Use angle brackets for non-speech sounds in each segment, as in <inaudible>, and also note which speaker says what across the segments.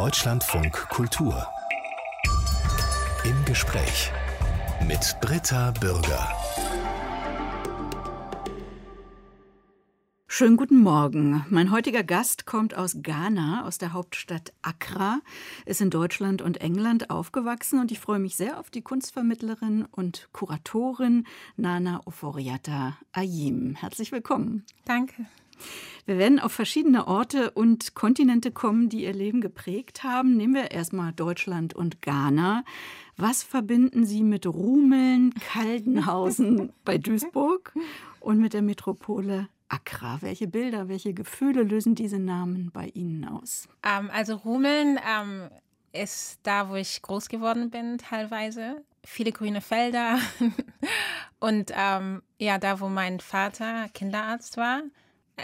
Speaker 1: Deutschlandfunk Kultur. Im Gespräch mit Britta Bürger.
Speaker 2: Schönen guten Morgen. Mein heutiger Gast kommt aus Ghana, aus der Hauptstadt Accra, ist in Deutschland und England aufgewachsen und ich freue mich sehr auf die Kunstvermittlerin und Kuratorin Nana Oforiata Ayim. Herzlich willkommen.
Speaker 3: Danke.
Speaker 2: Wir werden auf verschiedene Orte und Kontinente kommen, die ihr Leben geprägt haben. Nehmen wir erstmal Deutschland und Ghana. Was verbinden Sie mit Rumeln, Kaldenhausen <laughs> bei Duisburg und mit der Metropole Accra. Welche Bilder, welche Gefühle lösen diese Namen bei Ihnen aus?
Speaker 3: Ähm, also Rumeln ähm, ist da, wo ich groß geworden bin, teilweise. Viele grüne Felder <laughs> und ähm, ja, da, wo mein Vater Kinderarzt war.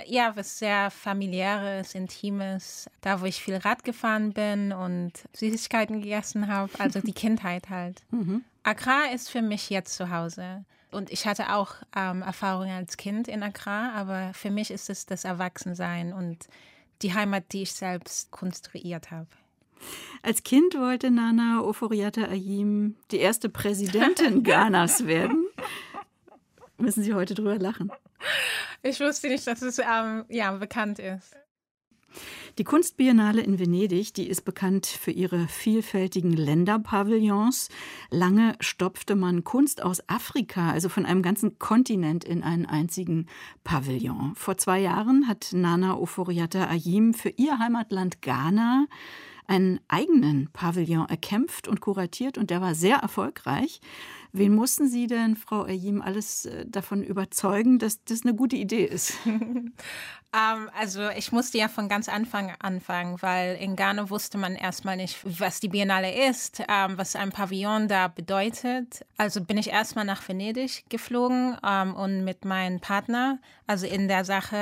Speaker 3: Ja, was sehr familiäres, intimes, da, wo ich viel Rad gefahren bin und Süßigkeiten gegessen habe, also die <laughs> Kindheit halt. Mhm. Accra ist für mich jetzt zu Hause. Und ich hatte auch ähm, Erfahrungen als Kind in Accra, aber für mich ist es das Erwachsensein und die Heimat, die ich selbst konstruiert habe.
Speaker 2: Als Kind wollte Nana Oforiata Ayim die erste Präsidentin <laughs> Ghanas werden. Müssen Sie heute drüber lachen?
Speaker 3: Ich wusste nicht, dass es ähm, ja, bekannt ist.
Speaker 2: Die Kunstbiennale in Venedig, die ist bekannt für ihre vielfältigen Länderpavillons. Lange stopfte man Kunst aus Afrika, also von einem ganzen Kontinent, in einen einzigen Pavillon. Vor zwei Jahren hat Nana Oforiata Ayim für ihr Heimatland Ghana einen eigenen Pavillon erkämpft und kuratiert und der war sehr erfolgreich. Wen mussten Sie denn, Frau Ayim, alles äh, davon überzeugen, dass das eine gute Idee ist? <laughs>
Speaker 3: ähm, also ich musste ja von ganz Anfang anfangen, weil in Ghana wusste man erstmal nicht, was die Biennale ist, ähm, was ein Pavillon da bedeutet. Also bin ich erstmal nach Venedig geflogen um, ähm, und mit meinem Partner, also in der Sache,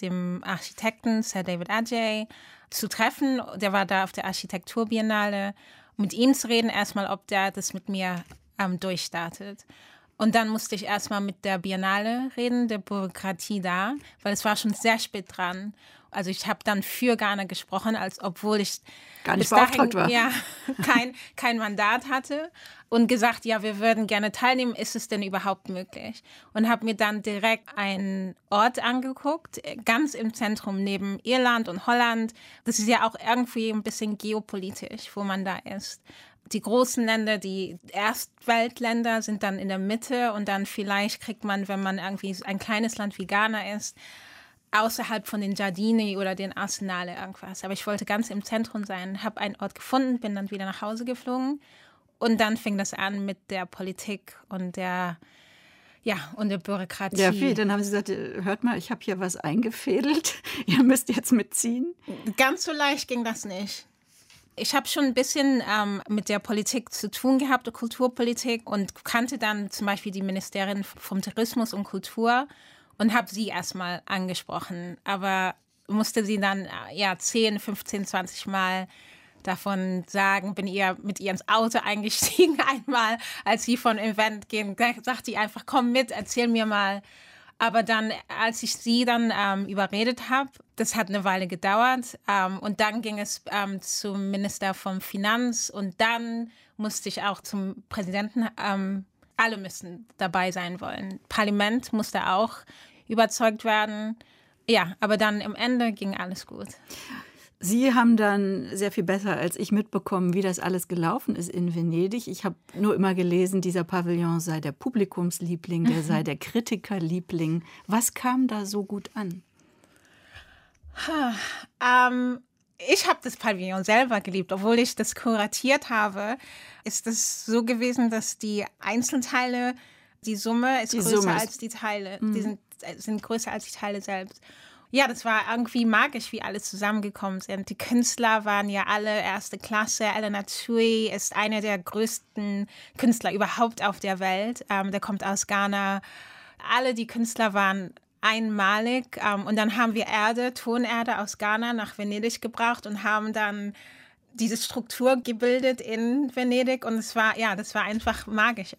Speaker 3: dem Architekten Sir David Ajay, zu treffen. Der war da auf der Architekturbiennale. Mit ihm zu reden, erstmal, ob der das mit mir ähm, durchstartet. Und dann musste ich erstmal mit der Biennale reden, der Bürokratie da, weil es war schon sehr spät dran. Also ich habe dann für Ghana gesprochen, als obwohl ich
Speaker 2: gar nicht beauftragt war.
Speaker 3: Ja, <laughs> kein, kein Mandat hatte und gesagt, ja, wir würden gerne teilnehmen. Ist es denn überhaupt möglich? Und habe mir dann direkt einen Ort angeguckt, ganz im Zentrum neben Irland und Holland. Das ist ja auch irgendwie ein bisschen geopolitisch, wo man da ist die großen Länder, die Erstweltländer sind dann in der Mitte und dann vielleicht kriegt man, wenn man irgendwie ein kleines Land wie Ghana ist, außerhalb von den Giardini oder den Arsenale irgendwas. Aber ich wollte ganz im Zentrum sein, habe einen Ort gefunden, bin dann wieder nach Hause geflogen und dann fing das an mit der Politik und der ja, und der Bürokratie.
Speaker 2: Ja, viel. Dann haben sie gesagt, hört mal, ich habe hier was eingefädelt. <laughs> Ihr müsst jetzt mitziehen.
Speaker 3: Ganz so leicht ging das nicht. Ich habe schon ein bisschen ähm, mit der Politik zu tun gehabt, Kulturpolitik, und kannte dann zum Beispiel die Ministerin vom Tourismus und Kultur und habe sie erstmal angesprochen. Aber musste sie dann äh, ja 10, 15, 20 Mal davon sagen, bin ihr mit ihr ins Auto <laughs> eingestiegen einmal, als sie von Event gehen, sagt sie einfach, komm mit, erzähl mir mal, aber dann, als ich sie dann ähm, überredet habe, das hat eine Weile gedauert. Ähm, und dann ging es ähm, zum Minister von Finanz und dann musste ich auch zum Präsidenten. Ähm, alle müssen dabei sein wollen. Parlament musste auch überzeugt werden. Ja, aber dann im Ende ging alles gut.
Speaker 2: Sie haben dann sehr viel besser als ich mitbekommen, wie das alles gelaufen ist in Venedig. Ich habe nur immer gelesen, dieser Pavillon sei der Publikumsliebling, der sei der Kritikerliebling. Was kam da so gut an?
Speaker 3: Ähm, ich habe das Pavillon selber geliebt, obwohl ich das kuratiert habe. Ist es so gewesen, dass die Einzelteile, die Summe ist die größer Summe ist als die Teile, mhm. die sind, sind größer als die Teile selbst. Ja, das war irgendwie magisch, wie alle zusammengekommen sind. Die Künstler waren ja alle erste Klasse. Elena Tui ist einer der größten Künstler überhaupt auf der Welt. Ähm, der kommt aus Ghana. Alle die Künstler waren einmalig. Ähm, und dann haben wir Erde, Tonerde aus Ghana nach Venedig gebracht und haben dann diese Struktur gebildet in Venedig und es war, ja, das war einfach magisch.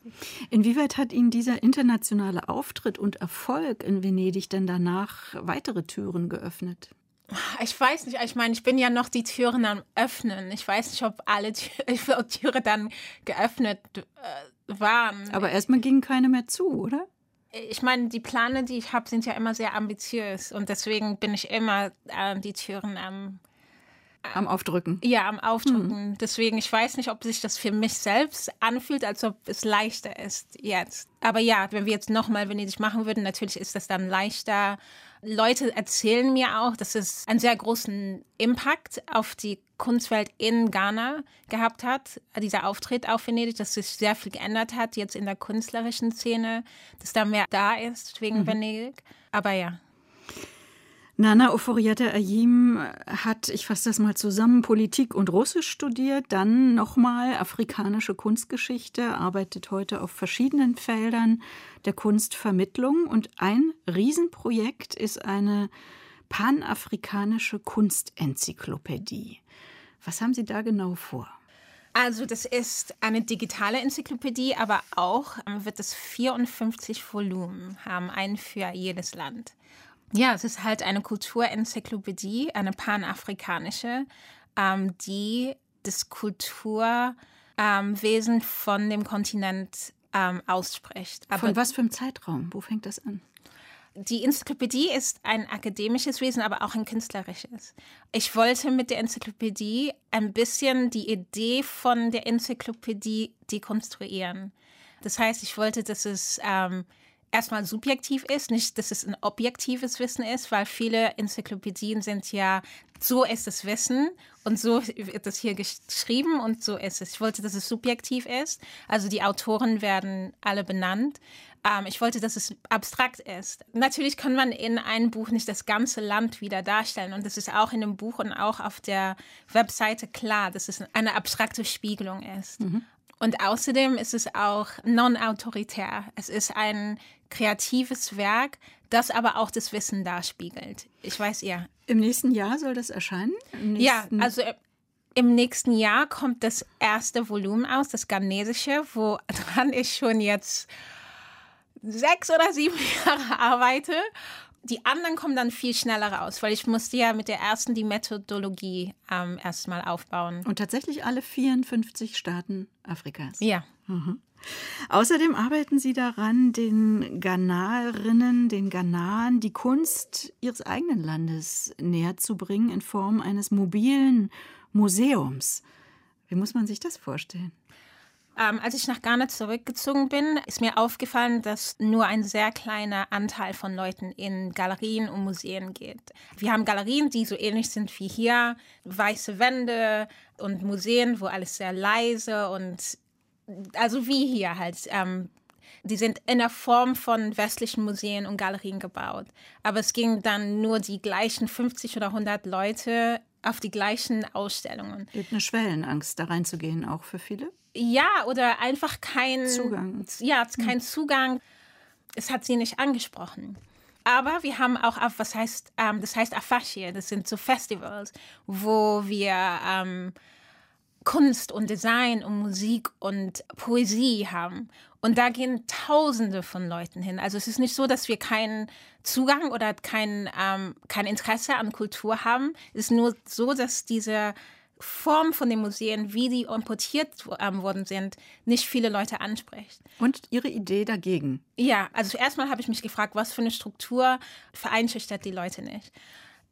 Speaker 2: Inwieweit hat Ihnen dieser internationale Auftritt und Erfolg in Venedig denn danach weitere Türen geöffnet?
Speaker 3: Ich weiß nicht, ich meine, ich bin ja noch die Türen am Öffnen. Ich weiß nicht, ob alle Tür, <laughs> Türen dann geöffnet äh, waren.
Speaker 2: Aber erstmal gingen keine mehr zu, oder?
Speaker 3: Ich meine, die Pläne, die ich habe, sind ja immer sehr ambitiös und deswegen bin ich immer äh, die Türen am
Speaker 2: am Aufdrücken.
Speaker 3: Ja, am Aufdrücken. Mhm. Deswegen, ich weiß nicht, ob sich das für mich selbst anfühlt, als ob es leichter ist jetzt. Aber ja, wenn wir jetzt nochmal Venedig machen würden, natürlich ist das dann leichter. Leute erzählen mir auch, dass es einen sehr großen Impact auf die Kunstwelt in Ghana gehabt hat, dieser Auftritt auf Venedig, dass sich sehr viel geändert hat jetzt in der künstlerischen Szene, dass da mehr da ist wegen mhm. Venedig. Aber ja.
Speaker 2: Nana Oforiata Ayim hat, ich fasse das mal zusammen, Politik und Russisch studiert, dann nochmal afrikanische Kunstgeschichte, arbeitet heute auf verschiedenen Feldern der Kunstvermittlung und ein Riesenprojekt ist eine panafrikanische Kunstenzyklopädie. Was haben Sie da genau vor?
Speaker 3: Also das ist eine digitale Enzyklopädie, aber auch ähm, wird es 54 Volumen haben, ein für jedes Land. Ja, es ist halt eine Kulturenzyklopädie, eine panafrikanische, ähm, die das Kulturwesen ähm, von dem Kontinent ähm, ausspricht.
Speaker 2: Aber von was für einem Zeitraum? Wo fängt das an?
Speaker 3: Die Enzyklopädie ist ein akademisches Wesen, aber auch ein künstlerisches. Ich wollte mit der Enzyklopädie ein bisschen die Idee von der Enzyklopädie dekonstruieren. Das heißt, ich wollte, dass es ähm, erstmal subjektiv ist, nicht, dass es ein objektives Wissen ist, weil viele Enzyklopädien sind ja, so ist das Wissen und so wird es hier geschrieben und so ist es. Ich wollte, dass es subjektiv ist. Also die Autoren werden alle benannt. Ähm, ich wollte, dass es abstrakt ist. Natürlich kann man in einem Buch nicht das ganze Land wieder darstellen und das ist auch in dem Buch und auch auf der Webseite klar, dass es eine abstrakte Spiegelung ist. Mhm. Und außerdem ist es auch non-autoritär. Es ist ein kreatives Werk, das aber auch das Wissen darspiegelt. Ich weiß ja.
Speaker 2: Im nächsten Jahr soll das erscheinen?
Speaker 3: Ja, also im nächsten Jahr kommt das erste Volumen aus, das Ghanesische, woran <laughs> ich schon jetzt sechs oder sieben <laughs> Jahre arbeite die anderen kommen dann viel schneller raus, weil ich musste ja mit der ersten die Methodologie ähm, erstmal aufbauen.
Speaker 2: Und tatsächlich alle 54 Staaten Afrikas.
Speaker 3: Ja.
Speaker 2: Mhm. Außerdem arbeiten Sie daran, den Ghanarinnen, den Ghanaren die Kunst ihres eigenen Landes näher zu bringen in Form eines mobilen Museums. Wie muss man sich das vorstellen?
Speaker 3: Ähm, als ich nach Ghana zurückgezogen bin, ist mir aufgefallen, dass nur ein sehr kleiner Anteil von Leuten in Galerien und Museen geht. Wir haben Galerien, die so ähnlich sind wie hier, weiße Wände und Museen, wo alles sehr leise und also wie hier halt. Ähm, die sind in der Form von westlichen Museen und Galerien gebaut. Aber es ging dann nur die gleichen 50 oder 100 Leute auf die gleichen Ausstellungen.
Speaker 2: Gibt eine Schwellenangst, da reinzugehen, auch für viele?
Speaker 3: Ja, oder einfach kein
Speaker 2: Zugang.
Speaker 3: Ja, kein hm. Zugang. Es hat sie nicht angesprochen. Aber wir haben auch, was heißt, ähm, das heißt Afashie, das sind so Festivals, wo wir ähm, Kunst und Design und Musik und Poesie haben. Und da gehen Tausende von Leuten hin. Also es ist nicht so, dass wir keinen Zugang oder kein, ähm, kein Interesse an Kultur haben. Es ist nur so, dass diese Form von den Museen, wie die importiert ähm, worden sind, nicht viele Leute anspricht.
Speaker 2: Und Ihre Idee dagegen?
Speaker 3: Ja, also erstmal habe ich mich gefragt, was für eine Struktur vereinschüchtert die Leute nicht.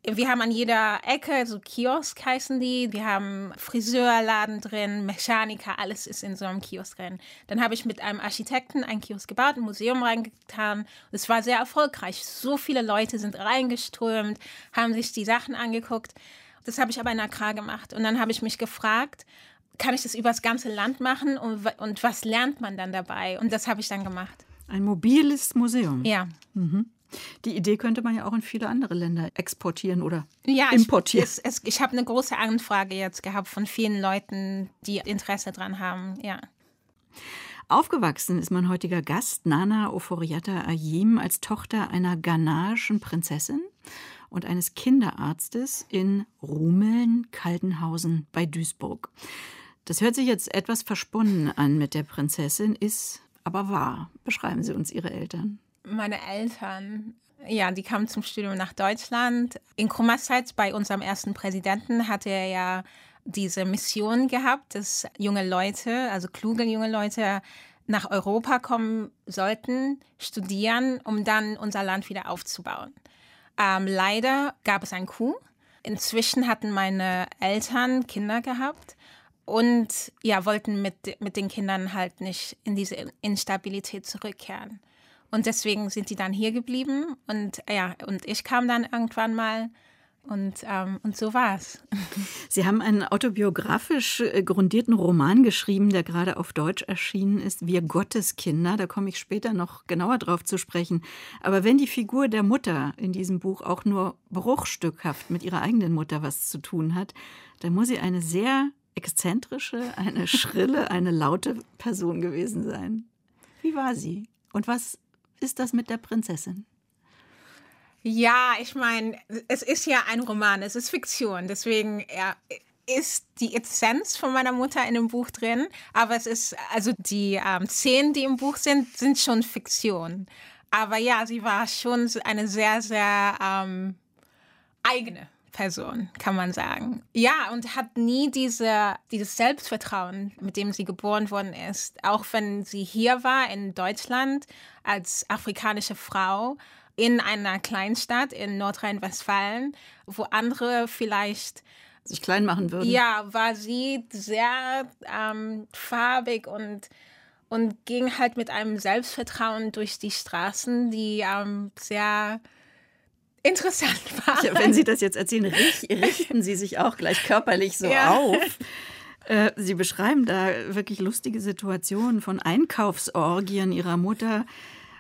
Speaker 3: Wir haben an jeder Ecke so Kiosk heißen die. Wir haben Friseurladen drin, Mechaniker, alles ist in so einem Kiosk drin. Dann habe ich mit einem Architekten ein Kiosk gebaut, ein Museum reingetan. Es war sehr erfolgreich. So viele Leute sind reingeströmt, haben sich die Sachen angeguckt. Das habe ich aber in Accra gemacht. Und dann habe ich mich gefragt, kann ich das über das ganze Land machen und, und was lernt man dann dabei? Und das habe ich dann gemacht.
Speaker 2: Ein mobiles Museum.
Speaker 3: Ja.
Speaker 2: Mhm. Die Idee könnte man ja auch in viele andere Länder exportieren oder ja, importieren.
Speaker 3: Ich, es, ich habe eine große Anfrage jetzt gehabt von vielen Leuten, die Interesse daran haben. Ja.
Speaker 2: Aufgewachsen ist mein heutiger Gast, Nana Oforiata Ayim, als Tochter einer ghanaischen Prinzessin und eines Kinderarztes in Rumeln-Kaltenhausen bei Duisburg. Das hört sich jetzt etwas versponnen an mit der Prinzessin, ist aber wahr. Beschreiben Sie uns Ihre Eltern
Speaker 3: meine Eltern Ja, die kam zum Studium nach Deutschland. In Krumas Zeit bei unserem ersten Präsidenten hatte er ja diese Mission gehabt, dass junge Leute, also kluge junge Leute, nach Europa kommen sollten, studieren, um dann unser Land wieder aufzubauen. Ähm, leider gab es ein Coup. Inzwischen hatten meine Eltern Kinder gehabt und ja, wollten mit, mit den Kindern halt nicht in diese Instabilität zurückkehren. Und deswegen sind die dann hier geblieben und ja, und ich kam dann irgendwann mal und, ähm, und so war's. <laughs>
Speaker 2: Sie haben einen autobiografisch äh, grundierten Roman geschrieben, der gerade auf Deutsch erschienen ist, Wir Gotteskinder. Da komme ich später noch genauer drauf zu sprechen. Aber wenn die Figur der Mutter in diesem Buch auch nur bruchstückhaft mit ihrer eigenen Mutter was zu tun hat, dann muss sie eine sehr exzentrische, eine schrille, <laughs> eine laute Person gewesen sein. Wie war sie? Und was ist das mit der Prinzessin?
Speaker 3: Ja, ich meine, es ist ja ein Roman, es ist Fiktion, deswegen ja, ist die Essenz von meiner Mutter in dem Buch drin, aber es ist, also die ähm, Szenen, die im Buch sind, sind schon Fiktion. Aber ja, sie war schon eine sehr, sehr ähm, eigene Person, kann man sagen. Ja, und hat nie diese, dieses Selbstvertrauen, mit dem sie geboren worden ist. Auch wenn sie hier war in Deutschland als afrikanische Frau in einer Kleinstadt in Nordrhein-Westfalen, wo andere vielleicht
Speaker 2: sich klein machen würden.
Speaker 3: Ja, war sie sehr ähm, farbig und, und ging halt mit einem Selbstvertrauen durch die Straßen, die ähm, sehr interessant <laughs> war.
Speaker 2: Ja, wenn Sie das jetzt erzählen, richten Sie sich auch gleich körperlich so ja. auf. <laughs> Äh, Sie beschreiben da wirklich lustige Situationen von Einkaufsorgien Ihrer Mutter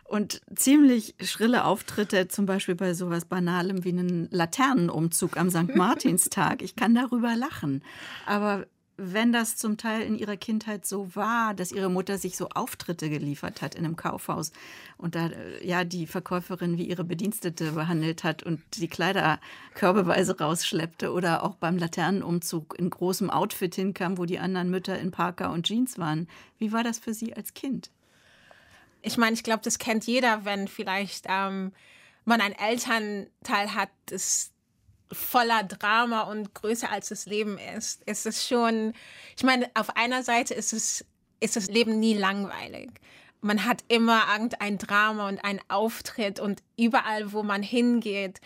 Speaker 2: und ziemlich schrille Auftritte, zum Beispiel bei sowas Banalem wie einem Laternenumzug am St. Martinstag. Ich kann darüber lachen. Aber wenn das zum Teil in ihrer Kindheit so war, dass ihre Mutter sich so Auftritte geliefert hat in einem Kaufhaus und da ja die Verkäuferin wie ihre Bedienstete behandelt hat und die Kleider körbeweise rausschleppte oder auch beim Laternenumzug in großem Outfit hinkam, wo die anderen Mütter in Parker und Jeans waren. Wie war das für Sie als Kind?
Speaker 3: Ich meine, ich glaube, das kennt jeder, wenn vielleicht ähm, man ein Elternteil hat, das voller Drama und größer als das Leben ist. Es ist schon, ich meine, auf einer Seite ist es, ist das Leben nie langweilig. Man hat immer irgendein Drama und einen Auftritt und überall, wo man hingeht,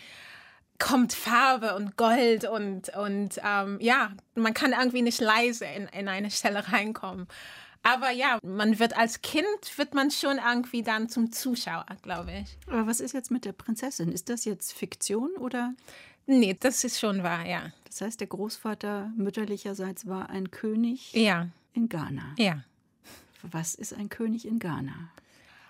Speaker 3: kommt Farbe und Gold und, und ähm, ja, man kann irgendwie nicht leise in, in eine Stelle reinkommen. Aber ja, man wird als Kind, wird man schon irgendwie dann zum Zuschauer, glaube ich.
Speaker 2: Aber was ist jetzt mit der Prinzessin? Ist das jetzt Fiktion oder?
Speaker 3: Nee, das ist schon wahr, ja.
Speaker 2: Das heißt, der Großvater mütterlicherseits war ein König
Speaker 3: ja.
Speaker 2: in Ghana.
Speaker 3: Ja.
Speaker 2: Was ist ein König in Ghana?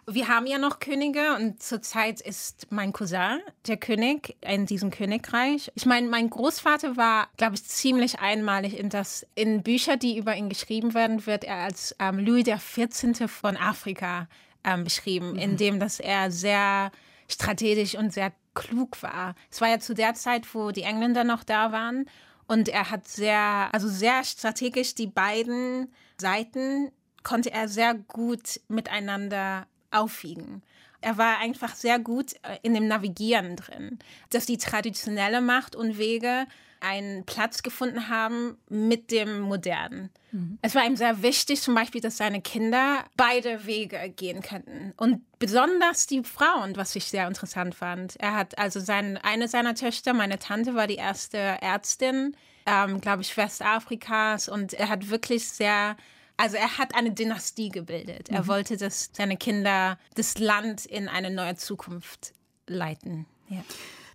Speaker 3: Wir haben ja noch Könige und zurzeit ist mein Cousin der König in diesem Königreich. Ich meine, mein Großvater war, glaube ich, ziemlich einmalig in das, in Bücher, die über ihn geschrieben werden, wird er als ähm, Louis XIV. von Afrika ähm, beschrieben, mhm. indem dass er sehr strategisch und sehr klug war. Es war ja zu der Zeit, wo die Engländer noch da waren und er hat sehr, also sehr strategisch die beiden Seiten konnte er sehr gut miteinander aufwiegen. Er war einfach sehr gut äh, in dem Navigieren drin, dass die traditionelle Macht und Wege einen Platz gefunden haben mit dem Modernen. Mhm. Es war ihm sehr wichtig, zum Beispiel, dass seine Kinder beide Wege gehen könnten. Und besonders die Frauen, was ich sehr interessant fand. Er hat also sein, eine seiner Töchter, meine Tante, war die erste Ärztin, ähm, glaube ich, Westafrikas. Und er hat wirklich sehr also er hat eine Dynastie gebildet. Er mhm. wollte, dass seine Kinder das Land in eine neue Zukunft leiten. Ja.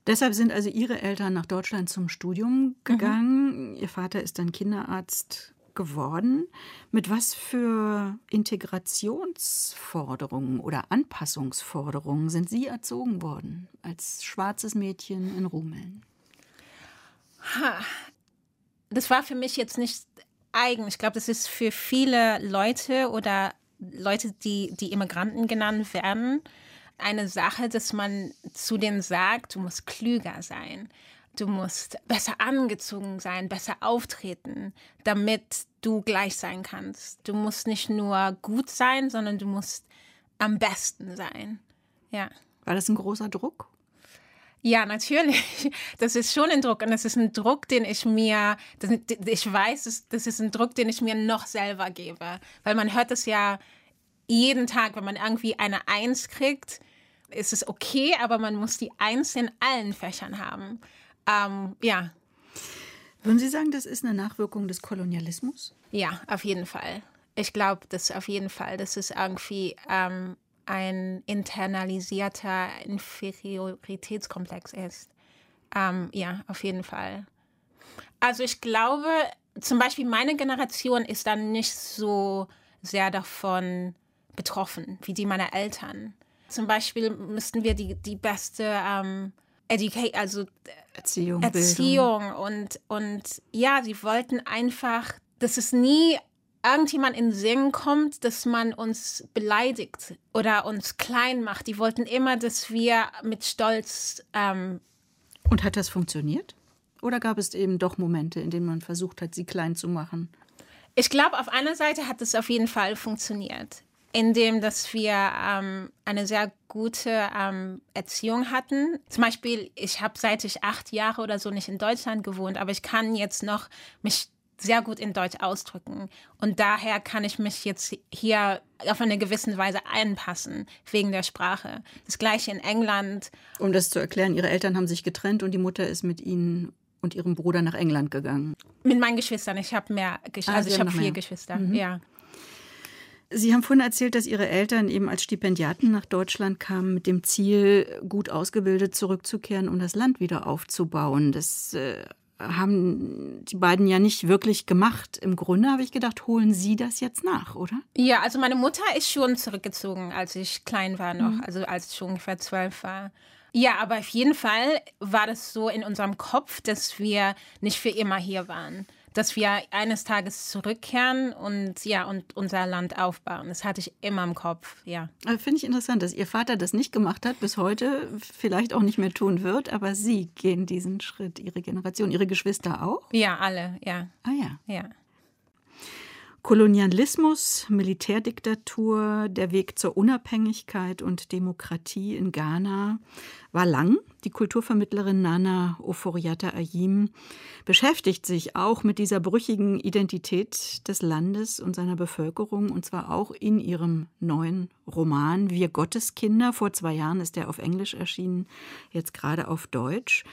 Speaker 2: Deshalb sind also Ihre Eltern nach Deutschland zum Studium gegangen. Mhm. Ihr Vater ist dann Kinderarzt geworden. Mit was für Integrationsforderungen oder Anpassungsforderungen sind Sie erzogen worden als schwarzes Mädchen in Rumeln?
Speaker 3: Das war für mich jetzt nicht eigen. Ich glaube, das ist für viele Leute oder Leute, die, die Immigranten genannt werden, eine Sache, dass man zu denen sagt, du musst klüger sein, du musst besser angezogen sein, besser auftreten, damit du gleich sein kannst. Du musst nicht nur gut sein, sondern du musst am besten sein. Ja.
Speaker 2: War das ein großer Druck?
Speaker 3: Ja, natürlich. Das ist schon ein Druck und das ist ein Druck, den ich mir, das, ich weiß, das ist ein Druck, den ich mir noch selber gebe. Weil man hört es ja jeden Tag, wenn man irgendwie eine Eins kriegt, ist es okay, aber man muss die Eins in allen Fächern haben. Ähm, ja.
Speaker 2: Würden Sie sagen, das ist eine Nachwirkung des Kolonialismus?
Speaker 3: Ja, auf jeden Fall. Ich glaube, das auf jeden Fall. Das ist irgendwie ähm, ein internalisierter Inferioritätskomplex ist. Ähm, ja, auf jeden Fall. Also ich glaube, zum Beispiel meine Generation ist dann nicht so sehr davon betroffen wie die meiner Eltern. Zum Beispiel müssten wir die, die beste ähm, Educate, also
Speaker 2: Erziehung,
Speaker 3: Erziehung und, und ja, sie wollten einfach, dass es nie irgendjemand in den Sinn kommt, dass man uns beleidigt oder uns klein macht. Die wollten immer, dass wir mit Stolz. Ähm
Speaker 2: Und hat das funktioniert? Oder gab es eben doch Momente, in denen man versucht hat, sie klein zu machen?
Speaker 3: Ich glaube, auf einer Seite hat es auf jeden Fall funktioniert, indem dass wir ähm, eine sehr gute ähm, Erziehung hatten. Zum Beispiel, ich habe seit ich acht Jahre oder so nicht in Deutschland gewohnt, aber ich kann jetzt noch mich sehr gut in Deutsch ausdrücken. Und daher kann ich mich jetzt hier auf eine gewisse Weise einpassen, wegen der Sprache. Das gleiche in England.
Speaker 2: Um das zu erklären, Ihre Eltern haben sich getrennt und die Mutter ist mit Ihnen und Ihrem Bruder nach England gegangen.
Speaker 3: Mit meinen Geschwistern. Ich habe mehr, Gesch ah, also ich habe vier mehr. Geschwister. Mhm. Ja.
Speaker 2: Sie haben vorhin erzählt, dass Ihre Eltern eben als Stipendiaten nach Deutschland kamen mit dem Ziel, gut ausgebildet zurückzukehren, um das Land wieder aufzubauen. Das äh, haben die beiden ja nicht wirklich gemacht. Im Grunde habe ich gedacht, holen Sie das jetzt nach, oder?
Speaker 3: Ja, also meine Mutter ist schon zurückgezogen, als ich klein war noch, mhm. also als ich ungefähr zwölf war. Ja, aber auf jeden Fall war das so in unserem Kopf, dass wir nicht für immer hier waren dass wir eines Tages zurückkehren und ja und unser Land aufbauen. Das hatte ich immer im Kopf, ja.
Speaker 2: Finde ich interessant, dass Ihr Vater das nicht gemacht hat, bis heute vielleicht auch nicht mehr tun wird, aber Sie gehen diesen Schritt, Ihre Generation, Ihre Geschwister auch?
Speaker 3: Ja, alle, ja.
Speaker 2: Ah ja.
Speaker 3: Ja.
Speaker 2: Kolonialismus, Militärdiktatur, der Weg zur Unabhängigkeit und Demokratie in Ghana war lang. Die Kulturvermittlerin Nana Oforiata Ayim beschäftigt sich auch mit dieser brüchigen Identität des Landes und seiner Bevölkerung, und zwar auch in ihrem neuen Roman Wir Gotteskinder. Vor zwei Jahren ist er auf Englisch erschienen, jetzt gerade auf Deutsch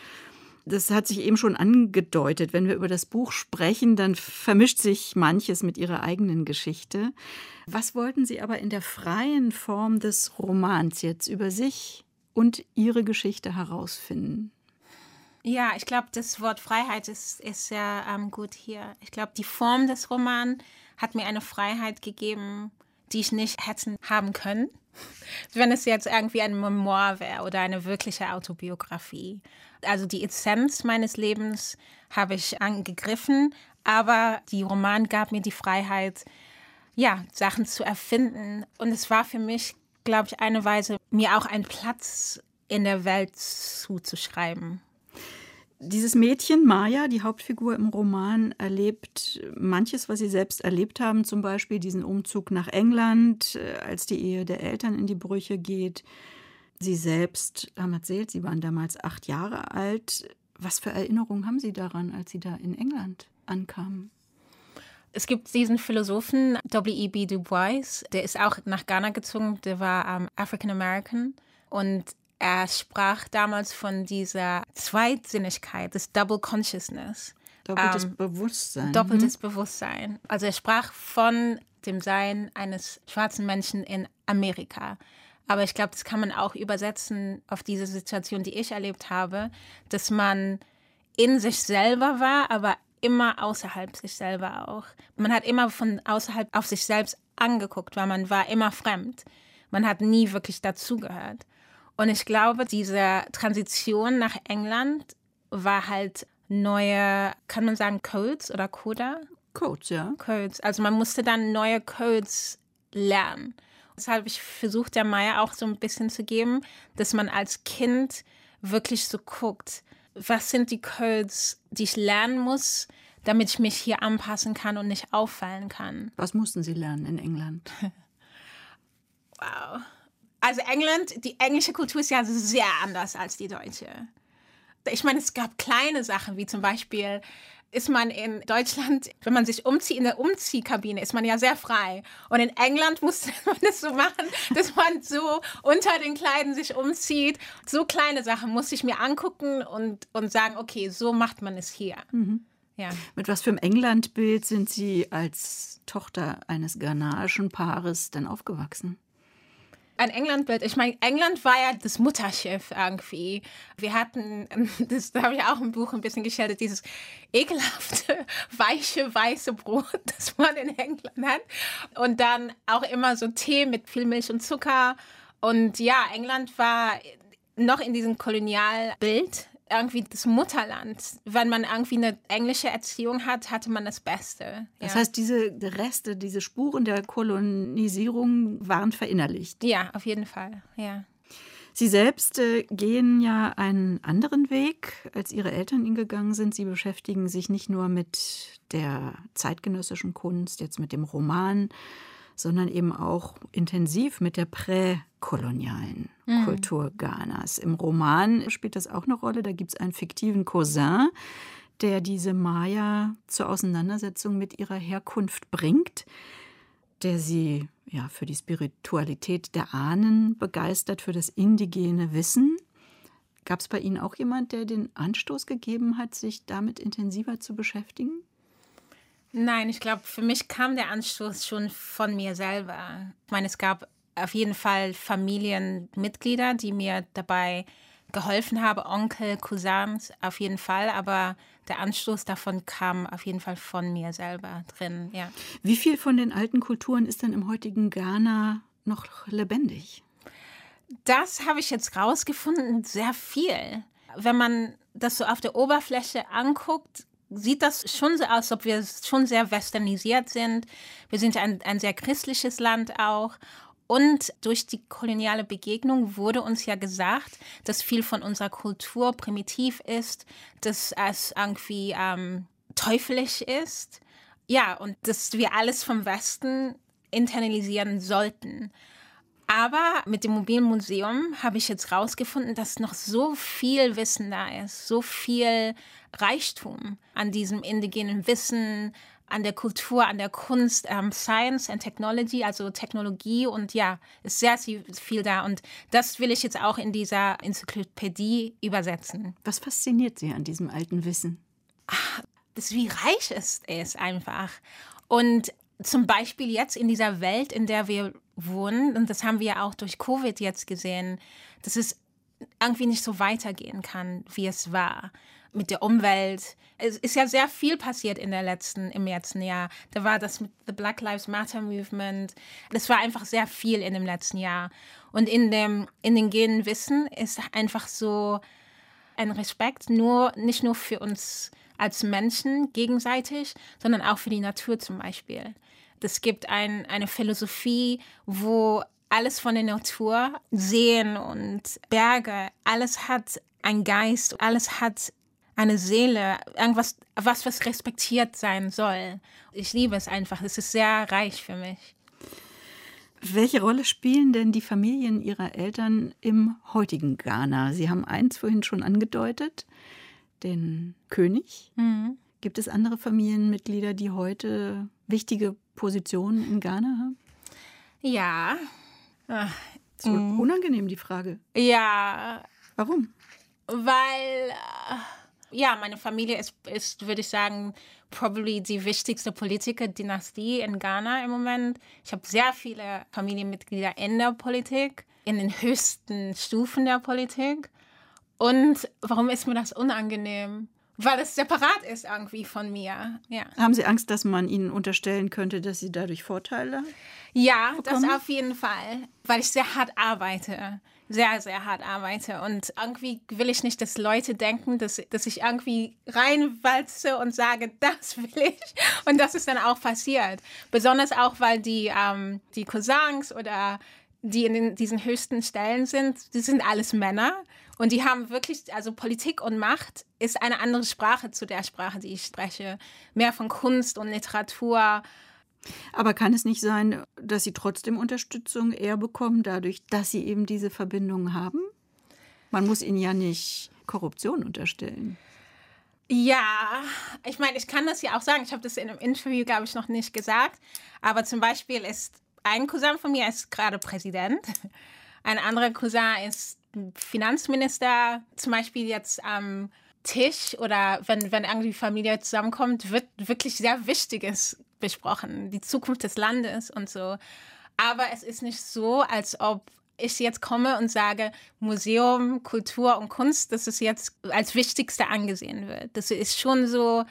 Speaker 2: das hat sich eben schon angedeutet. Wenn wir über das Buch sprechen, dann vermischt sich manches mit ihrer eigenen Geschichte. Was wollten Sie aber in der freien Form des Romans jetzt über sich und Ihre Geschichte herausfinden?
Speaker 3: Ja, ich glaube, das Wort Freiheit ist, ist sehr ähm, gut hier. Ich glaube, die Form des Romans hat mir eine Freiheit gegeben, die ich nicht hätte haben können, <laughs> wenn es jetzt irgendwie ein Memoir wäre oder eine wirkliche Autobiografie also die Essenz meines Lebens habe ich angegriffen, aber die Roman gab mir die Freiheit, ja, Sachen zu erfinden. Und es war für mich, glaube ich, eine Weise, mir auch einen Platz in der Welt zuzuschreiben.
Speaker 2: Dieses Mädchen, Maya, die Hauptfigur im Roman, erlebt manches, was sie selbst erlebt haben, zum Beispiel diesen Umzug nach England, äh, als die Ehe der Eltern in die Brüche geht, Sie selbst haben erzählt, Sie waren damals acht Jahre alt. Was für Erinnerungen haben Sie daran, als Sie da in England ankamen?
Speaker 3: Es gibt diesen Philosophen W.E.B. Du Bois, der ist auch nach Ghana gezogen, der war um, African American und er sprach damals von dieser Zweitsinnigkeit, des Double Consciousness.
Speaker 2: Doppeltes ähm, Bewusstsein.
Speaker 3: Doppeltes hm? Bewusstsein. Also er sprach von dem Sein eines schwarzen Menschen in Amerika. Aber ich glaube, das kann man auch übersetzen auf diese Situation, die ich erlebt habe, dass man in sich selber war, aber immer außerhalb sich selber auch. Man hat immer von außerhalb auf sich selbst angeguckt, weil man war immer fremd. Man hat nie wirklich dazugehört. Und ich glaube, diese Transition nach England war halt neue, kann man sagen, Codes oder Coda?
Speaker 2: Codes, ja.
Speaker 3: Codes. Also man musste dann neue Codes lernen. Das habe ich versucht, der Maya auch so ein bisschen zu geben, dass man als Kind wirklich so guckt, was sind die Codes, die ich lernen muss, damit ich mich hier anpassen kann und nicht auffallen kann.
Speaker 2: Was mussten Sie lernen in England? <laughs>
Speaker 3: wow. Also England, die englische Kultur ist ja sehr anders als die deutsche. Ich meine, es gab kleine Sachen, wie zum Beispiel ist man in Deutschland, wenn man sich umzieht, in der Umziehkabine ist man ja sehr frei. Und in England musste <laughs> man das so machen, dass man so unter den Kleiden sich umzieht. So kleine Sachen musste ich mir angucken und, und sagen, okay, so macht man es hier. Mhm.
Speaker 2: Ja. Mit was für einem Englandbild sind Sie als Tochter eines ghanaischen Paares dann aufgewachsen?
Speaker 3: Ein Englandbild. Ich meine, England war ja das Mutterschiff irgendwie. Wir hatten, <laughs> das da habe ich auch im Buch ein bisschen geschildert, dieses ekelhafte, <laughs> weiche, weiße Brot, <laughs> das man in England hat. Und dann auch immer so Tee mit viel Milch und Zucker. Und ja, England war noch in diesem Kolonialbild irgendwie das Mutterland. Wenn man irgendwie eine englische Erziehung hat, hatte man das Beste.
Speaker 2: Das heißt, diese Reste, diese Spuren der Kolonisierung waren verinnerlicht.
Speaker 3: Ja, auf jeden Fall, ja.
Speaker 2: Sie selbst äh, gehen ja einen anderen Weg, als Ihre Eltern ihn gegangen sind. Sie beschäftigen sich nicht nur mit der zeitgenössischen Kunst, jetzt mit dem Roman, sondern eben auch intensiv mit der präkolonialen mhm. Kultur Ghanas. Im Roman spielt das auch eine Rolle. Da gibt es einen fiktiven Cousin, der diese Maya zur Auseinandersetzung mit ihrer Herkunft bringt, der sie ja für die Spiritualität der Ahnen begeistert, für das indigene Wissen. Gab es bei Ihnen auch jemand, der den Anstoß gegeben hat, sich damit intensiver zu beschäftigen?
Speaker 3: Nein, ich glaube, für mich kam der Anstoß schon von mir selber. Ich meine, es gab auf jeden Fall Familienmitglieder, die mir dabei geholfen haben, Onkel, Cousins, auf jeden Fall, aber der Anstoß davon kam auf jeden Fall von mir selber drin, ja.
Speaker 2: Wie viel von den alten Kulturen ist denn im heutigen Ghana noch lebendig?
Speaker 3: Das habe ich jetzt rausgefunden, sehr viel. Wenn man das so auf der Oberfläche anguckt, sieht das schon so aus, als ob wir schon sehr westernisiert sind. Wir sind ein, ein sehr christliches Land auch. Und durch die koloniale Begegnung wurde uns ja gesagt, dass viel von unserer Kultur primitiv ist, dass es irgendwie ähm, teuflisch ist. Ja, und dass wir alles vom Westen internalisieren sollten. Aber mit dem mobilen Museum habe ich jetzt rausgefunden, dass noch so viel Wissen da ist, so viel Reichtum an diesem indigenen Wissen, an der Kultur, an der Kunst, ähm, Science and Technology, also Technologie und ja, ist sehr viel da. Und das will ich jetzt auch in dieser Enzyklopädie übersetzen.
Speaker 2: Was fasziniert Sie an diesem alten Wissen?
Speaker 3: Ach, das, wie reich es ist einfach. Und zum Beispiel jetzt in dieser Welt, in der wir wohnen, und das haben wir ja auch durch Covid jetzt gesehen, dass es irgendwie nicht so weitergehen kann, wie es war mit der Umwelt. Es ist ja sehr viel passiert in der letzten, im letzten Jahr. Da war das mit the Black Lives Matter Movement. Das war einfach sehr viel in dem letzten Jahr. Und in dem, Genen Wissen ist einfach so ein Respekt, nur, nicht nur für uns als Menschen gegenseitig, sondern auch für die Natur zum Beispiel. Es gibt ein, eine Philosophie, wo alles von der Natur, Seen und Berge, alles hat einen Geist, alles hat eine Seele, irgendwas, was, was respektiert sein soll. Ich liebe es einfach. Es ist sehr reich für mich.
Speaker 2: Welche Rolle spielen denn die Familien Ihrer Eltern im heutigen Ghana? Sie haben eins vorhin schon angedeutet, den König. Mhm. Gibt es andere Familienmitglieder, die heute wichtige Positionen in Ghana haben?
Speaker 3: Ja.
Speaker 2: Ach, wird mhm. unangenehm, die Frage.
Speaker 3: Ja.
Speaker 2: Warum?
Speaker 3: Weil. Ja, meine Familie ist, ist würde ich sagen, probably die wichtigste Politiker-Dynastie in Ghana im Moment. Ich habe sehr viele Familienmitglieder in der Politik, in den höchsten Stufen der Politik. Und warum ist mir das unangenehm? Weil es separat ist irgendwie von mir. Ja.
Speaker 2: Haben Sie Angst, dass man Ihnen unterstellen könnte, dass Sie dadurch Vorteile?
Speaker 3: Ja, bekommen? das auf jeden Fall, weil ich sehr hart arbeite sehr, sehr hart arbeite. Und irgendwie will ich nicht, dass Leute denken, dass, dass ich irgendwie reinwalze und sage, <laughs> das will ich. Und das ist dann auch passiert. Besonders auch, weil die, ähm, die Cousins oder die in den, diesen höchsten Stellen sind, die sind alles Männer. Und die haben wirklich, also Politik und Macht ist eine andere Sprache zu der Sprache, die ich spreche. Mehr von Kunst und Literatur
Speaker 2: aber kann es nicht sein, dass Sie trotzdem Unterstützung eher bekommen, dadurch, dass Sie eben diese Verbindungen haben? Man muss Ihnen ja nicht Korruption unterstellen.
Speaker 3: Ja, ich meine, ich kann das ja auch sagen. Ich habe das in einem Interview, glaube ich, noch nicht gesagt. Aber zum Beispiel ist ein Cousin von mir ist gerade Präsident. Ein anderer Cousin ist Finanzminister. Zum Beispiel jetzt am Tisch oder wenn, wenn irgendwie Familie zusammenkommt, wird wirklich sehr Wichtiges besprochen. Die Zukunft des Landes und so. Aber es ist nicht so, als ob ich jetzt komme und sage, Museum, Kultur und Kunst, dass es jetzt als Wichtigste angesehen wird. Das ist schon so,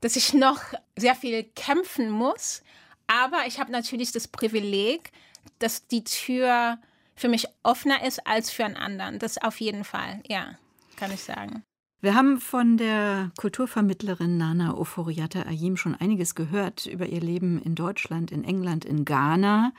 Speaker 3: dass ich noch sehr viel kämpfen muss. Aber ich habe natürlich das Privileg, dass die Tür für mich offener ist als für einen anderen. Das auf jeden Fall, ja, kann ich sagen.
Speaker 2: Wir haben von der Kulturvermittlerin Nana Oforiata Ayim schon einiges gehört über ihr Leben in Deutschland, in England, in Ghana.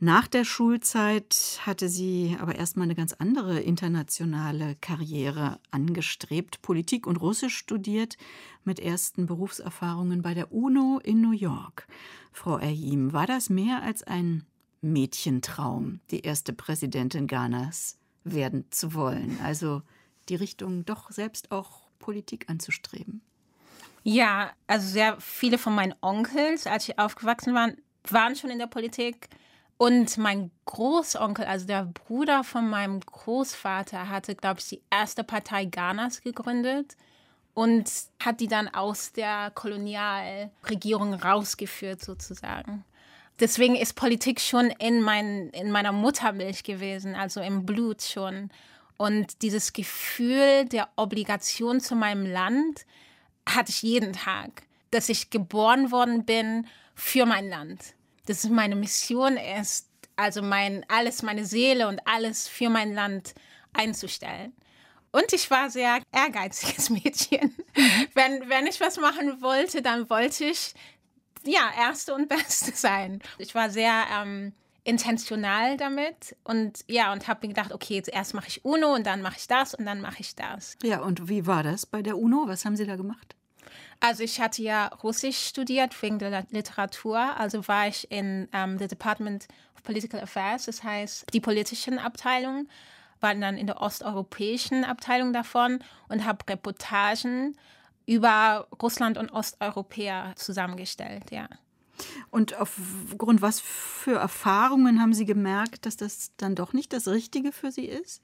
Speaker 2: Nach der Schulzeit hatte sie aber erstmal eine ganz andere internationale Karriere angestrebt, Politik und Russisch studiert, mit ersten Berufserfahrungen bei der UNO in New York. Frau Ayim, war das mehr als ein Mädchentraum, die erste Präsidentin Ghanas werden zu wollen? Also die Richtung doch selbst auch Politik anzustreben?
Speaker 3: Ja, also sehr viele von meinen Onkels, als ich aufgewachsen war, waren schon in der Politik. Und mein Großonkel, also der Bruder von meinem Großvater, hatte, glaube ich, die erste Partei Ghanas gegründet und hat die dann aus der Kolonialregierung rausgeführt, sozusagen. Deswegen ist Politik schon in, mein, in meiner Muttermilch gewesen, also im Blut schon. Und dieses Gefühl der Obligation zu meinem Land hatte ich jeden Tag, dass ich geboren worden bin für mein Land. Dass es meine Mission ist, also mein alles, meine Seele und alles für mein Land einzustellen. Und ich war sehr ehrgeiziges <laughs> Mädchen. wenn, wenn ich was machen wollte, dann wollte ich ja erste und <laughs> beste sein. Ich war sehr ähm, intentional damit und ja, und habe mir gedacht, okay, jetzt erst mache ich UNO und dann mache ich das und dann mache ich das.
Speaker 2: Ja, und wie war das bei der UNO? Was haben Sie da gemacht?
Speaker 3: Also ich hatte ja Russisch studiert wegen der Literatur, also war ich in ähm, the Department of Political Affairs, das heißt die politischen Abteilungen, war dann in der osteuropäischen Abteilung davon und habe Reportagen über Russland und Osteuropäer zusammengestellt, ja.
Speaker 2: Und aufgrund was für Erfahrungen haben Sie gemerkt, dass das dann doch nicht das Richtige für Sie ist?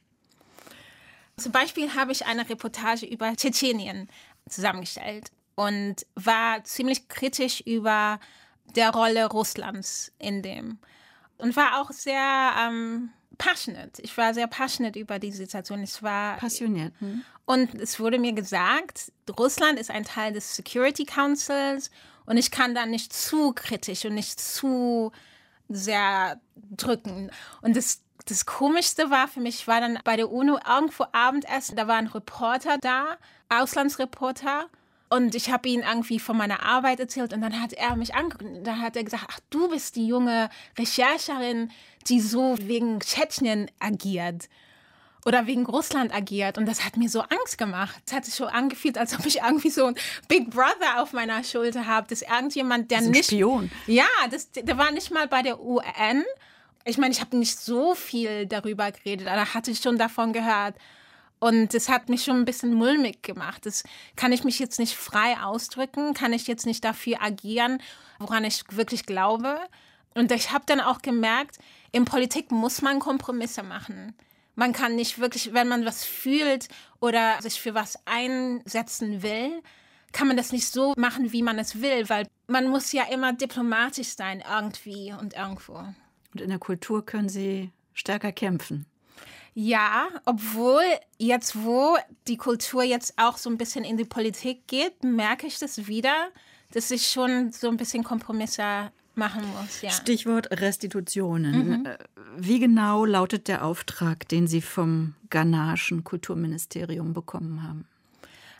Speaker 3: Zum Beispiel habe ich eine Reportage über Tschetschenien zusammengestellt und war ziemlich kritisch über der Rolle Russlands in dem. Und war auch sehr ähm, passionate. Ich war sehr passionate über die Situation. Ich war
Speaker 2: passioniert. Hm.
Speaker 3: Und es wurde mir gesagt, Russland ist ein Teil des Security Councils und ich kann da nicht zu kritisch und nicht zu sehr drücken. Und das, das Komischste war für mich, war dann bei der UNO irgendwo Abendessen, da war ein Reporter da, Auslandsreporter. Und ich habe ihm irgendwie von meiner Arbeit erzählt und dann hat er mich angeguckt. Dann hat er gesagt, ach, du bist die junge Rechercherin, die so wegen Tschetschenien agiert oder wegen Russland agiert. Und das hat mir so Angst gemacht. Es hat sich so angefühlt, als ob ich irgendwie so ein Big Brother auf meiner Schulter habe. Dass irgendjemand, der
Speaker 2: das ist ein
Speaker 3: nicht.
Speaker 2: Spion.
Speaker 3: Ja, das, der war nicht mal bei der UN. Ich meine, ich habe nicht so viel darüber geredet, aber hatte ich schon davon gehört. Und es hat mich schon ein bisschen mulmig gemacht. Das kann ich mich jetzt nicht frei ausdrücken, kann ich jetzt nicht dafür agieren, woran ich wirklich glaube. Und ich habe dann auch gemerkt, in Politik muss man Kompromisse machen. Man kann nicht wirklich, wenn man was fühlt oder sich für was einsetzen will, kann man das nicht so machen, wie man es will, weil man muss ja immer diplomatisch sein, irgendwie und irgendwo.
Speaker 2: Und in der Kultur können Sie stärker kämpfen.
Speaker 3: Ja, obwohl jetzt, wo die Kultur jetzt auch so ein bisschen in die Politik geht, merke ich das wieder, dass ich schon so ein bisschen Kompromisse machen muss. Ja.
Speaker 2: Stichwort Restitutionen. Mhm. Äh, wie genau lautet der Auftrag, den Sie vom ghanaischen Kulturministerium bekommen haben?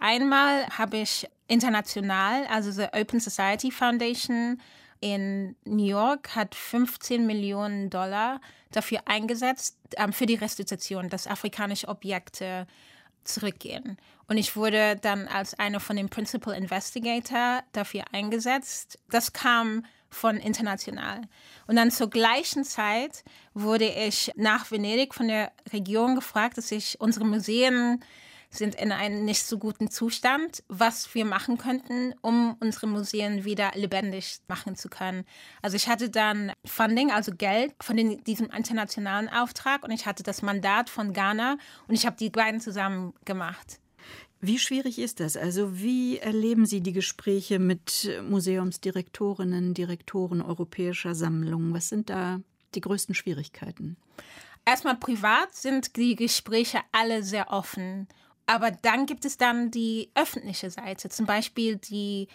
Speaker 3: Einmal habe ich international, also the Open Society Foundation in New York hat 15 Millionen Dollar dafür eingesetzt, ähm, für die Restitution, dass afrikanische Objekte zurückgehen. Und ich wurde dann als einer von den Principal Investigator dafür eingesetzt. Das kam von international. Und dann zur gleichen Zeit wurde ich nach Venedig von der Regierung gefragt, dass ich unsere Museen sind in einem nicht so guten Zustand, was wir machen könnten, um unsere Museen wieder lebendig machen zu können. Also ich hatte dann Funding, also Geld von den, diesem internationalen Auftrag und ich hatte das Mandat von Ghana und ich habe die beiden zusammen gemacht.
Speaker 2: Wie schwierig ist das? Also wie erleben Sie die Gespräche mit Museumsdirektorinnen, Direktoren europäischer Sammlungen? Was sind da die größten Schwierigkeiten?
Speaker 3: Erstmal privat sind die Gespräche alle sehr offen. Aber dann gibt es dann die öffentliche Seite, zum Beispiel die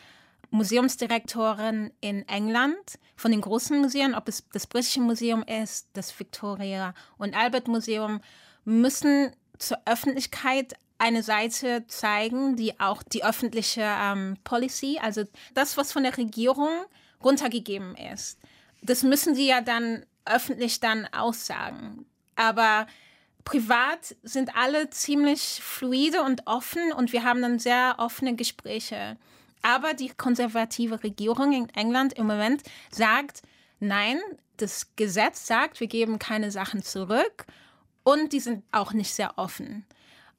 Speaker 3: Museumsdirektorin in England von den großen Museen, ob es das Britische Museum ist, das Victoria und Albert Museum, müssen zur Öffentlichkeit eine Seite zeigen, die auch die öffentliche ähm, Policy, also das, was von der Regierung runtergegeben ist. Das müssen sie ja dann öffentlich dann aussagen. Aber privat sind alle ziemlich fluide und offen und wir haben dann sehr offene Gespräche. Aber die konservative Regierung in England im Moment sagt, nein, das Gesetz sagt, wir geben keine Sachen zurück und die sind auch nicht sehr offen.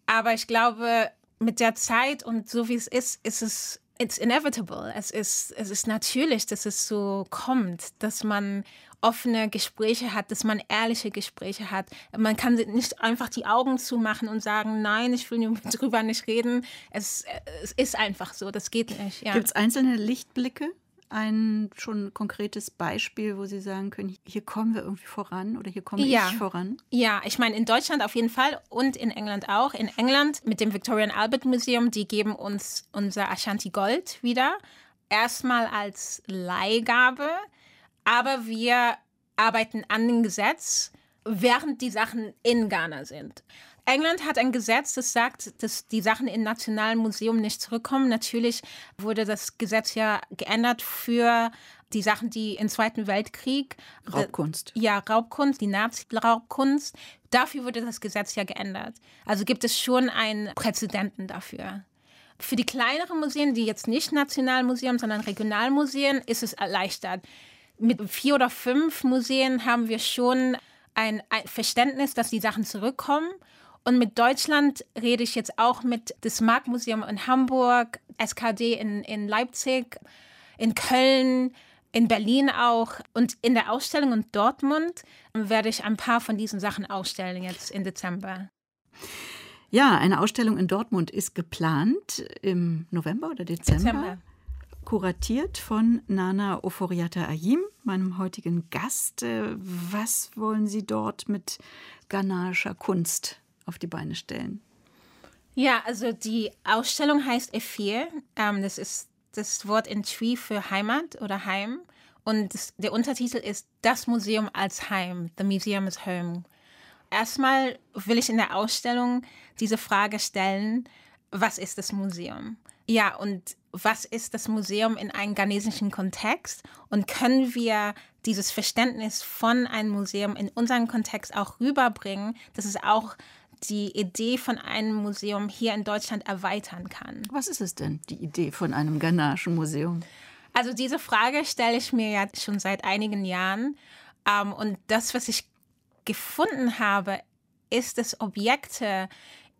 Speaker 3: Aber ich glaube, mit der Zeit und so wie es ist, ist es it's inevitable. Es ist, es ist natürlich, dass es so kommt, dass man offene Gespräche hat, dass man ehrliche Gespräche hat. Man kann nicht einfach die Augen zumachen und sagen, nein, ich will <laughs> darüber nicht reden. Es, es ist einfach so, das geht nicht. Ja.
Speaker 2: Gibt es einzelne Lichtblicke? Ein schon konkretes Beispiel, wo Sie sagen können, hier kommen wir irgendwie voran oder hier komme
Speaker 3: ja.
Speaker 2: ich voran?
Speaker 3: Ja, ich meine in Deutschland auf jeden Fall und in England auch. In England mit dem Victorian Albert Museum, die geben uns unser Ashanti Gold wieder. Erstmal als Leihgabe aber wir arbeiten an dem Gesetz, während die Sachen in Ghana sind. England hat ein Gesetz, das sagt, dass die Sachen im Nationalen Museum nicht zurückkommen. Natürlich wurde das Gesetz ja geändert für die Sachen, die im Zweiten Weltkrieg.
Speaker 2: Raubkunst.
Speaker 3: Ja, Raubkunst, die Nazi-Raubkunst. Dafür wurde das Gesetz ja geändert. Also gibt es schon einen Präzedenten dafür. Für die kleineren Museen, die jetzt nicht Nationalmuseum, sondern Regionalmuseen, ist es erleichtert mit vier oder fünf Museen haben wir schon ein, ein Verständnis, dass die Sachen zurückkommen. Und mit Deutschland rede ich jetzt auch mit das Marktmuseum in Hamburg, SKD in, in Leipzig, in Köln, in Berlin auch. Und in der Ausstellung in Dortmund werde ich ein paar von diesen Sachen ausstellen jetzt im Dezember.
Speaker 2: Ja, eine Ausstellung in Dortmund ist geplant im November oder Dezember. Dezember kuratiert von Nana Oforiata Ayim, meinem heutigen Gast. Äh, was wollen Sie dort mit ghanaischer Kunst auf die Beine stellen?
Speaker 3: Ja, also die Ausstellung heißt Efir. Ähm, das ist das Wort in Twi für Heimat oder Heim. Und der Untertitel ist Das Museum als Heim. The Museum is Home. Erstmal will ich in der Ausstellung diese Frage stellen, was ist das Museum? Ja, und was ist das Museum in einem ghanesischen Kontext und können wir dieses Verständnis von einem Museum in unseren Kontext auch rüberbringen, dass es auch die Idee von einem Museum hier in Deutschland erweitern kann.
Speaker 2: Was ist es denn, die Idee von einem ghanaischen Museum?
Speaker 3: Also diese Frage stelle ich mir ja schon seit einigen Jahren. Ähm, und das, was ich gefunden habe, ist, dass Objekte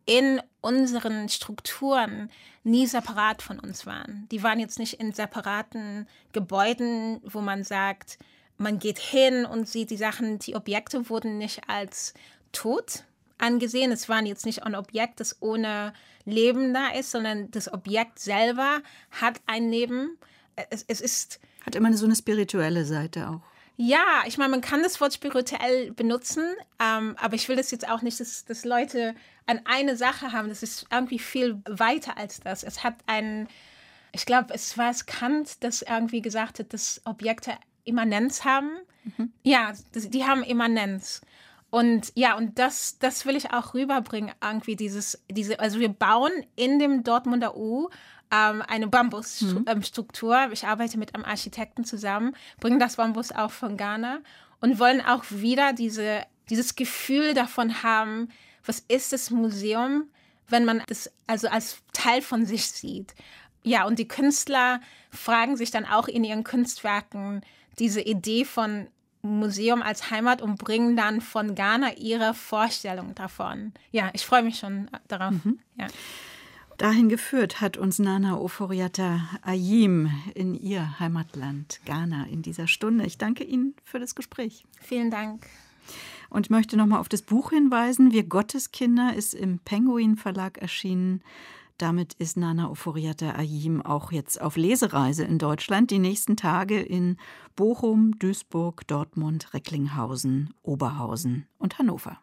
Speaker 3: in unseren Strukturen nie separat von uns waren. Die waren jetzt nicht in separaten Gebäuden, wo man sagt, man geht hin und sieht die Sachen, die Objekte wurden nicht als tot angesehen. Es waren jetzt nicht ein Objekt, das ohne Leben da ist, sondern das Objekt selber hat ein Leben. Es, es ist.
Speaker 2: Hat immer so eine spirituelle Seite auch.
Speaker 3: Ja, ich meine, man kann das Wort spirituell benutzen, ähm, aber ich will das jetzt auch nicht, dass, dass Leute an eine Sache haben. Das ist irgendwie viel weiter als das. Es hat einen, ich glaube, es war es Kant, das irgendwie gesagt hat, dass Objekte Immanenz haben. Mhm. Ja, das, die haben Immanenz. Und ja, und das, das will ich auch rüberbringen, irgendwie dieses, diese, also wir bauen in dem Dortmunder U ähm, eine Bambusstruktur. Mhm. Ich arbeite mit einem Architekten zusammen, bringen das Bambus auch von Ghana und wollen auch wieder diese, dieses Gefühl davon haben, was ist das Museum, wenn man das also als Teil von sich sieht. Ja, und die Künstler fragen sich dann auch in ihren Kunstwerken diese Idee von Museum als Heimat und bringen dann von Ghana ihre Vorstellung davon. Ja, ich freue mich schon darauf. Mhm. Ja.
Speaker 2: Dahin geführt hat uns Nana Oforiata Ayim in ihr Heimatland Ghana in dieser Stunde. Ich danke Ihnen für das Gespräch.
Speaker 3: Vielen Dank.
Speaker 2: Und möchte nochmal auf das Buch hinweisen. Wir Gotteskinder ist im Penguin Verlag erschienen. Damit ist Nana Oforiata Ayim auch jetzt auf Lesereise in Deutschland. Die nächsten Tage in Bochum, Duisburg, Dortmund, Recklinghausen, Oberhausen und Hannover.